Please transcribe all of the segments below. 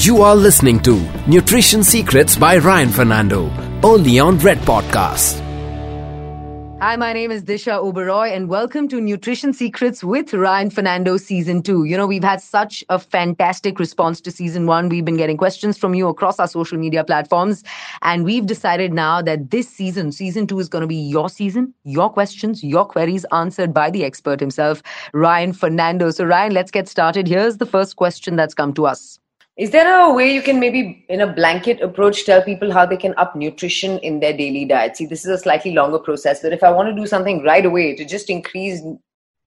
You are listening to Nutrition Secrets by Ryan Fernando, only on Red Podcast. Hi, my name is Disha Oberoi, and welcome to Nutrition Secrets with Ryan Fernando Season 2. You know, we've had such a fantastic response to Season 1. We've been getting questions from you across our social media platforms, and we've decided now that this season, Season 2, is going to be your season, your questions, your queries answered by the expert himself, Ryan Fernando. So, Ryan, let's get started. Here's the first question that's come to us. Is there a way you can maybe, in a blanket approach, tell people how they can up nutrition in their daily diet? See, this is a slightly longer process, but if I want to do something right away to just increase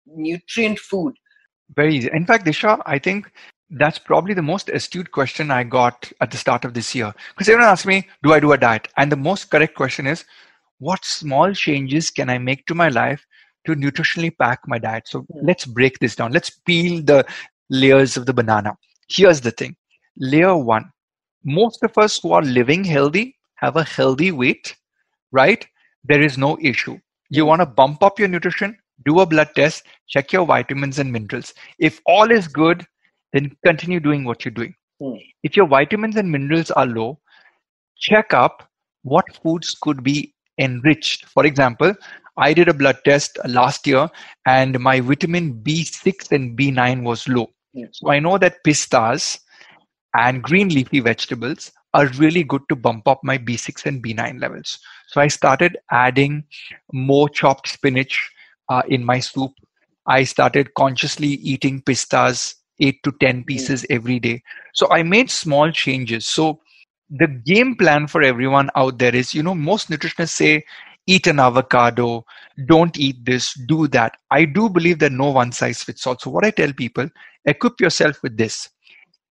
nutrient food. Very easy. In fact, Disha, I think that's probably the most astute question I got at the start of this year. Because everyone asks me, do I do a diet? And the most correct question is, what small changes can I make to my life to nutritionally pack my diet? So hmm. let's break this down. Let's peel the layers of the banana. Here's the thing layer one. Most of us who are living healthy have a healthy weight right? There is no issue. You want to bump up your nutrition do a blood test check your vitamins and minerals. If all is good then continue doing what you're doing. Hmm. if your vitamins and minerals are low check up what foods could be enriched. For example i did a blood test last year and my vitamin b6 and b9 was low. Hmm. so i know that pistas and green leafy vegetables are really good to bump up my B6 and B9 levels. So I started adding more chopped spinach uh, in my soup. I started consciously eating pistas, eight to 10 pieces every day. So I made small changes. So the game plan for everyone out there is you know, most nutritionists say, eat an avocado, don't eat this, do that. I do believe that no one size fits all. So what I tell people, equip yourself with this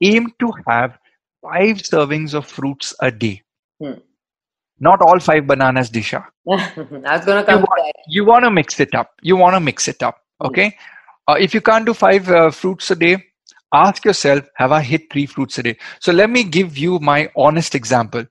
aim to have five servings of fruits a day. Hmm. Not all five bananas, Disha. I was going to come. You want, you want to mix it up. You want to mix it up. Hmm. Okay. Hmm. Uh, if you can't do five uh, fruits a day, ask yourself, have I hit three fruits a day? So let me give you my honest example.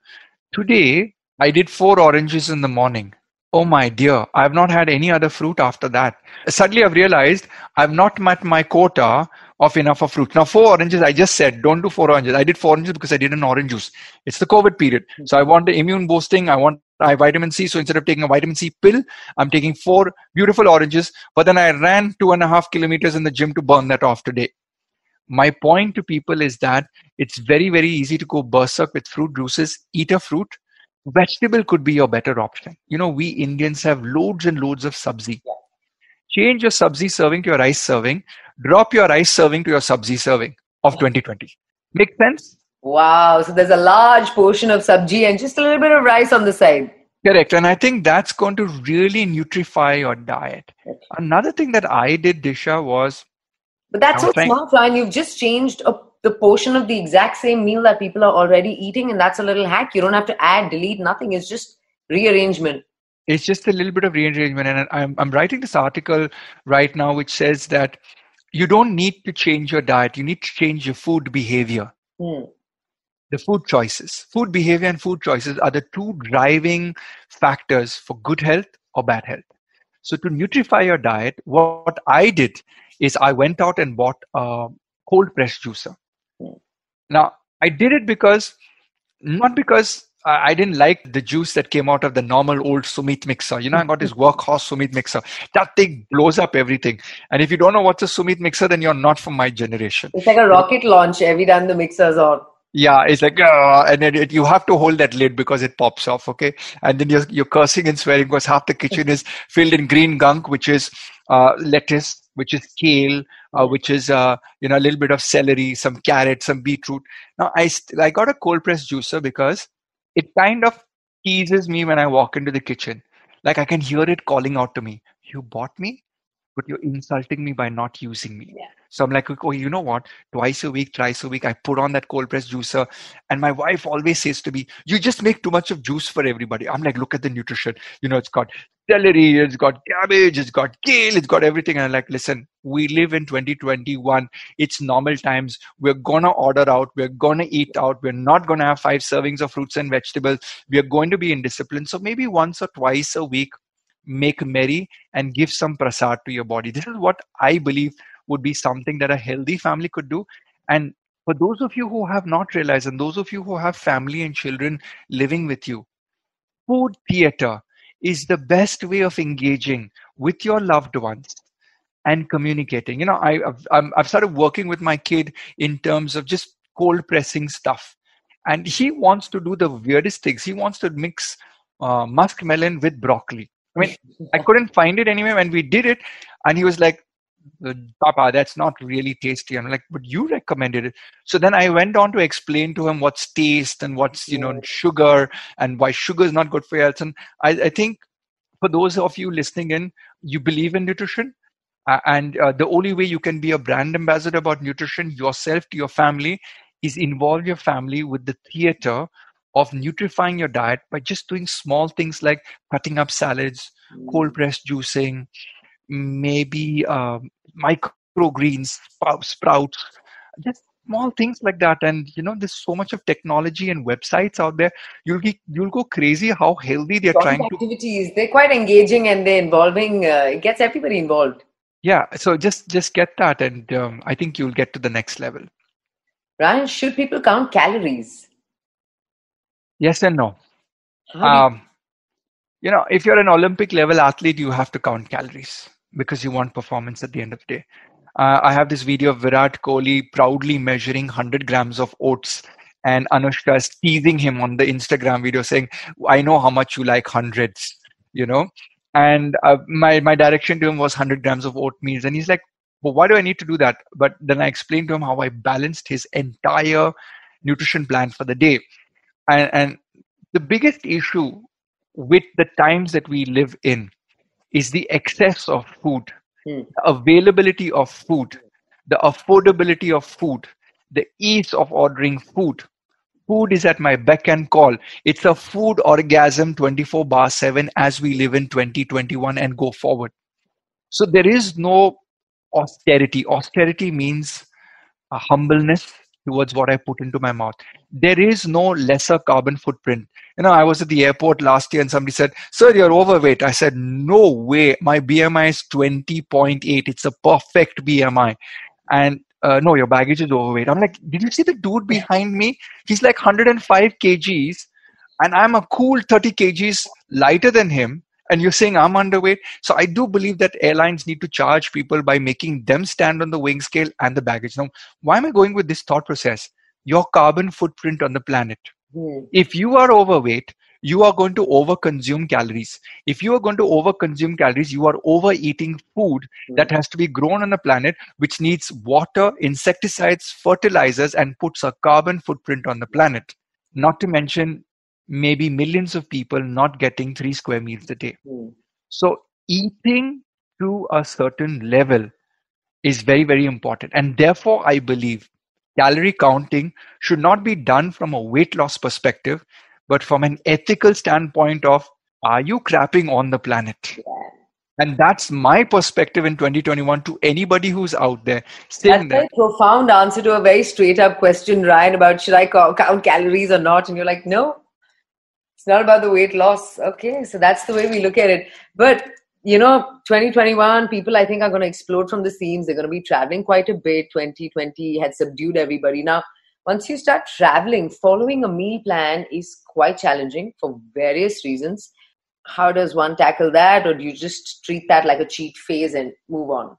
Today, I did four oranges in the morning. Oh my dear, I've not had any other fruit after that. Suddenly I've realized I've not met my quota of enough of fruit. Now, four oranges, I just said, don't do four oranges. I did four oranges because I did an orange juice. It's the COVID period. So I want the immune boosting. I want I vitamin C. So instead of taking a vitamin C pill, I'm taking four beautiful oranges. But then I ran two and a half kilometers in the gym to burn that off today. My point to people is that it's very, very easy to go berserk with fruit juices. Eat a fruit. Vegetable could be your better option. You know, we Indians have loads and loads of sabzi. Change your sabzi serving to your rice serving drop your rice serving to your sabzi serving of 2020. Make sense? Wow. So there's a large portion of sabji and just a little bit of rice on the side. Correct. And I think that's going to really nutrify your diet. Another thing that I did, Disha, was. But that's so trying- smart, Ryan. You've just changed a, the portion of the exact same meal that people are already eating. And that's a little hack. You don't have to add, delete, nothing. It's just rearrangement it's just a little bit of rearrangement and I'm, I'm writing this article right now which says that you don't need to change your diet you need to change your food behavior mm. the food choices food behavior and food choices are the two driving factors for good health or bad health so to nutrify your diet what i did is i went out and bought a cold press juicer. Now i did it because not because I didn't like the juice that came out of the normal old Sumeet mixer. You know, I got this workhorse Sumeet mixer. That thing blows up everything. And if you don't know what's a Sumeet mixer, then you're not from my generation. It's like a rocket launch every time the mixer's on. Yeah, it's like, uh, and then it, you have to hold that lid because it pops off, okay? And then you're, you're cursing and swearing because half the kitchen is filled in green gunk, which is uh, lettuce, which is kale, uh, which is uh, you know a little bit of celery, some carrot, some beetroot. Now I st- I got a cold press juicer because it kind of teases me when I walk into the kitchen. Like I can hear it calling out to me, You bought me, but you're insulting me by not using me. Yeah. So I'm like, oh, you know what? Twice a week, thrice a week, I put on that cold press juicer. And my wife always says to me, you just make too much of juice for everybody. I'm like, look at the nutrition. You know, it's got celery, it's got cabbage, it's got kale, it's got everything. And I'm like, listen, we live in 2021. It's normal times. We're gonna order out. We're gonna eat out. We're not gonna have five servings of fruits and vegetables. We are going to be in discipline. So maybe once or twice a week, make merry and give some prasad to your body. This is what I believe would be something that a healthy family could do. And for those of you who have not realized, and those of you who have family and children living with you, food theater is the best way of engaging with your loved ones and communicating. You know, I, have I've started working with my kid in terms of just cold pressing stuff. And he wants to do the weirdest things. He wants to mix uh, muskmelon with broccoli. I mean, I couldn't find it anywhere when we did it. And he was like, Papa, that's not really tasty. I'm like, but you recommended it. So then I went on to explain to him what's taste and what's, you know, sugar and why sugar is not good for health. And I, I think for those of you listening in, you believe in nutrition. Uh, and uh, the only way you can be a brand ambassador about nutrition yourself to your family is involve your family with the theater of nutrifying your diet by just doing small things like cutting up salads, cold pressed juicing, maybe um, microgreens, sprouts, just small things like that. And you know, there's so much of technology and websites out there. You'll be you'll go crazy how healthy they're trying activities. to. Activities. They're quite engaging and they're involving. Uh, it gets everybody involved. Yeah. So just just get that, and um, I think you'll get to the next level. Ryan, should people count calories? Yes and no. Um, you know, if you're an Olympic level athlete, you have to count calories because you want performance at the end of the day. Uh, I have this video of Virat Kohli proudly measuring 100 grams of oats, and Anushka is teasing him on the Instagram video saying, "I know how much you like hundreds," you know. And uh, my my direction to him was 100 grams of oatmeal, and he's like, "Well, why do I need to do that?" But then I explained to him how I balanced his entire nutrition plan for the day, and, and the biggest issue with the times that we live in is the excess of food, mm. the availability of food, the affordability of food, the ease of ordering food. Food is at my beck and call. It's a food orgasm 24 bar 7 as we live in 2021 and go forward. So there is no austerity. Austerity means a humbleness towards what I put into my mouth. There is no lesser carbon footprint you know, I was at the airport last year and somebody said, Sir, you're overweight. I said, No way. My BMI is 20.8. It's a perfect BMI. And uh, no, your baggage is overweight. I'm like, Did you see the dude behind me? He's like 105 kgs, and I'm a cool 30 kgs lighter than him. And you're saying I'm underweight. So I do believe that airlines need to charge people by making them stand on the weighing scale and the baggage. Now, why am I going with this thought process? Your carbon footprint on the planet Mm. If you are overweight, you are going to overconsume calories. If you are going to overconsume calories, you are overeating food mm. that has to be grown on the planet, which needs water, insecticides, fertilizers, and puts a carbon footprint on the planet. Not to mention maybe millions of people not getting three square meals a day. Mm. So, eating to a certain level is very, very important. And therefore, I believe calorie counting should not be done from a weight loss perspective, but from an ethical standpoint of are you crapping on the planet? Yeah. And that's my perspective in 2021 to anybody who's out there. Saying that's a profound answer to a very straight up question, Ryan, about should I count calories or not? And you're like, no, it's not about the weight loss. Okay, so that's the way we look at it. But you know 2021 people i think are going to explode from the seams. They're going to be traveling quite a bit. 2020 had subdued everybody. Now once you start traveling following a meal plan is quite challenging for various reasons. How does one tackle that or do you just treat that like a cheat phase and move on?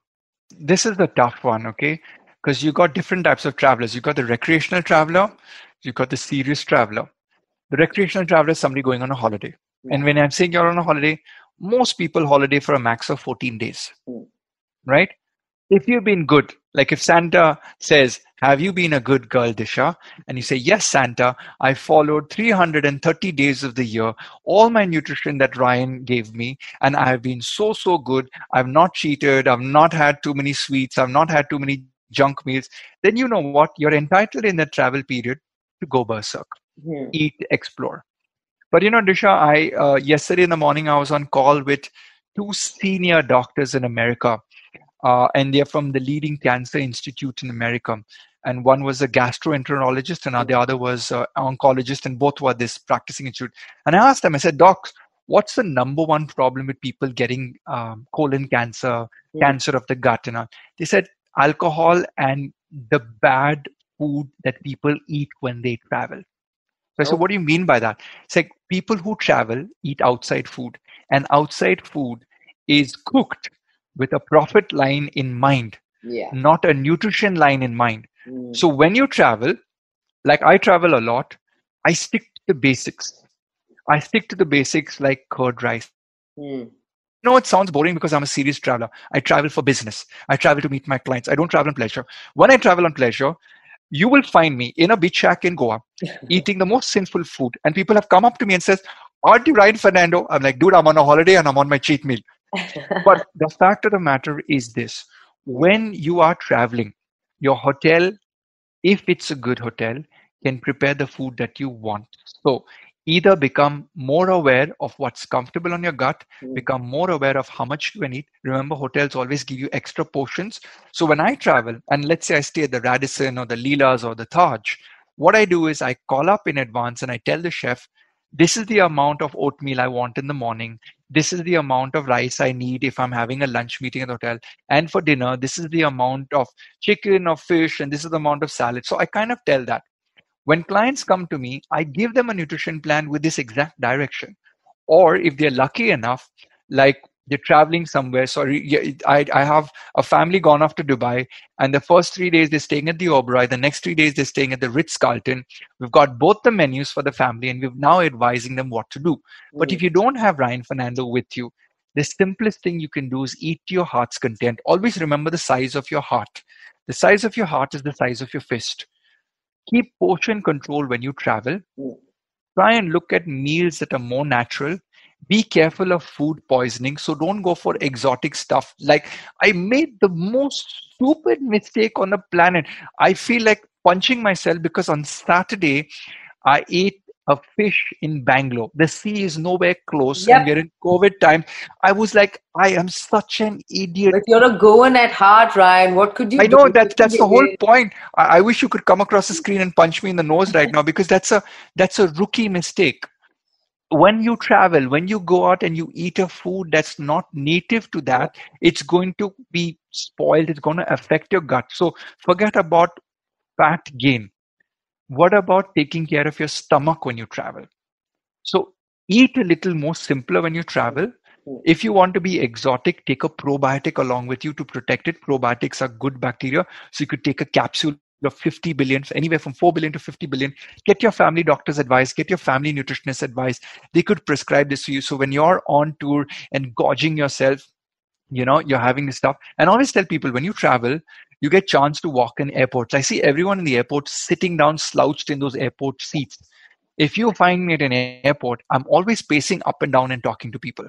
This is the tough one okay? Because you got different types of travelers. You got the recreational traveler you got the serious traveler the recreational traveler is somebody going on a holiday. Yeah. and when i'm saying you're on a holiday most people holiday for a max of 14 days mm. right? If you've been good like if santa says have you been a good girl disha? and you say yes santa i followed 330 days of the year all my nutrition that ryan gave me and i have been so so good. I've not cheated. I've not had too many sweets. I've not had too many junk meals. Then you know what? You're entitled in that travel period to go berserk mm. eat explore but you know, Disha, I uh, yesterday in the morning I was on call with two senior doctors in America, uh, and they're from the leading cancer institute in America. And one was a gastroenterologist, and the other was an oncologist, and both were this practicing institute. And I asked them, I said, Docs, what's the number one problem with people getting um, colon cancer, mm. cancer of the gut? And all? they said alcohol and the bad food that people eat when they travel. So I said, what do you mean by that? It's like people who travel eat outside food, and outside food is cooked with a profit line in mind, Yeah. not a nutrition line in mind. Mm. So when you travel, like I travel a lot, I stick to the basics. I stick to the basics like curd rice. Mm. No, it sounds boring because I'm a serious traveler. I travel for business. I travel to meet my clients. I don't travel on pleasure. When I travel on pleasure, you will find me in a beach shack in Goa eating the most sinful food. And people have come up to me and says, Aren't you Ryan Fernando? I'm like, dude, I'm on a holiday and I'm on my cheat meal. But the fact of the matter is this when you are traveling, your hotel, if it's a good hotel, can prepare the food that you want. So either become more aware of what's comfortable on your gut, Mm. become more aware of how much you can eat. Remember, hotels always give you extra portions. So when I travel, and let's say I stay at the Radisson or the Leela's or the Taj, what I do is I call up in advance and I tell the chef, this is the amount of oatmeal I want in the morning. This is the amount of rice I need if I'm having a lunch meeting at the hotel. And for dinner, this is the amount of chicken or fish, and this is the amount of salad. So I kind of tell that. When clients come to me, I give them a nutrition plan with this exact direction. Or if they're lucky enough, like they're traveling somewhere. Sorry, I, I have a family gone off to Dubai, and the first three days they're staying at the Oberoi. The next three days they're staying at the Ritz Carlton. We've got both the menus for the family, and we're now advising them what to do. But if mm. you don't have Ryan Fernando with you, the simplest thing you can do is eat to your heart's content. Always remember the size of your heart. The size of your heart is the size of your fist. Keep portion control when you travel. Mm. Try and look at meals that are more natural. Be careful of food poisoning. So don't go for exotic stuff. Like I made the most stupid mistake on the planet. I feel like punching myself because on Saturday I ate a fish in Bangalore. The sea is nowhere close Yep. and we're in COVID time. I was like, I am such an idiot. But you're a Goan at heart, Ryan. What could you I do? know that that's the whole point. I, I wish you could come across the screen and punch me in the nose right now because that's a that's a rookie mistake. When you travel, when you go out and you eat a food that's not native to that, it's going to be spoiled. It's going to affect your gut. So forget about fat gain. What about taking care of your stomach when you travel? So eat a little more simpler when you travel. If you want to be exotic, take a probiotic along with you to protect it. Probiotics are good bacteria. So you could take a capsule of 50 billion, anywhere from 4 billion to 50 billion. Get your family doctor's advice, get your family nutritionist advice. They could prescribe this to you. So when you're on tour and gorging yourself, you know, you're having this stuff. And always tell people when you travel, you get chance to walk in airports. I see everyone in the airport sitting down slouched in those airport seats. If you find me at an airport, I'm always pacing up and down and talking to people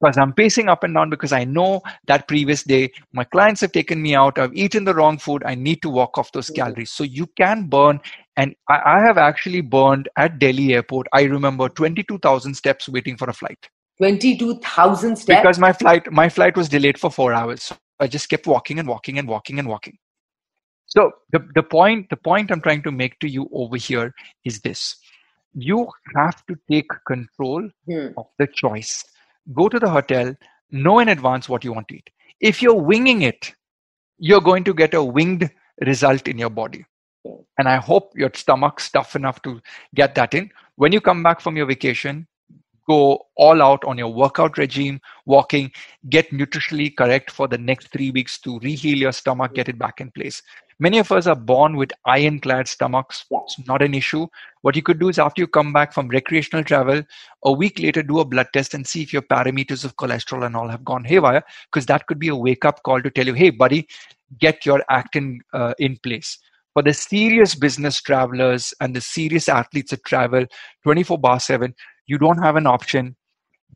because I'm pacing up and down because I know that previous day my clients have taken me out, I've eaten the wrong food, I need to walk off those mm-hmm. calories. So you can burn, and I, I have actually burned at Delhi airport. I remember 22,000 steps waiting for a flight 22,000 steps. because my flight my flight was delayed for four hours. I just kept walking and walking and walking and walking. So the, the point the point I'm trying to make to you over here is this: you have to take control Hmm. of the choice. Go to the hotel, know in advance what you want to eat. If you're winging it, you're going to get a winged result in your body. And I hope your stomach's tough enough to get that in. When you come back from your vacation, go all out on your workout regime, walking, get nutritionally correct for the next three weeks to reheal your stomach, get it back in place. Many of us are born with ironclad stomachs. It's not an issue. What you could do is after you come back from recreational travel, a week later, do a blood test and see if your parameters of cholesterol and all have gone haywire, because that could be a wake up call to tell you, hey, buddy, get your actin uh, in place. For the serious business travelers and the serious athletes that travel 24 bar 7, you don't have an option.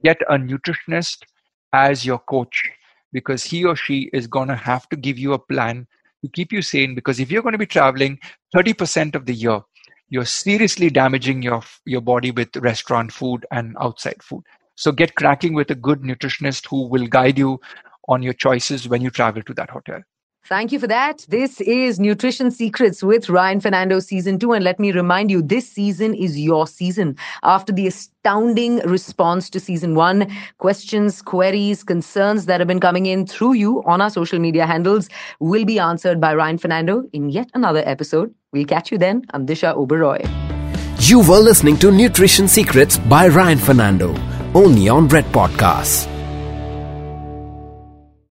Get a nutritionist as your coach because he or she is going to have to give you a plan to keep you sane. Because if you're going to be traveling 30% of the year, you're seriously damaging your your body with restaurant food and outside food. So get cracking with a good nutritionist who will guide you on your choices when you travel to that hotel. Thank you for that. This is Nutrition Secrets with Ryan Fernando season two. And let me remind you, this season is your season. After the astounding response to season one, questions, queries, concerns that have been coming in through you on our social media handles will be answered by Ryan Fernando in yet another episode. We'll catch you then. I'm Disha Oberoi. You were listening to Nutrition Secrets by Ryan Fernando, only on Red Podcasts.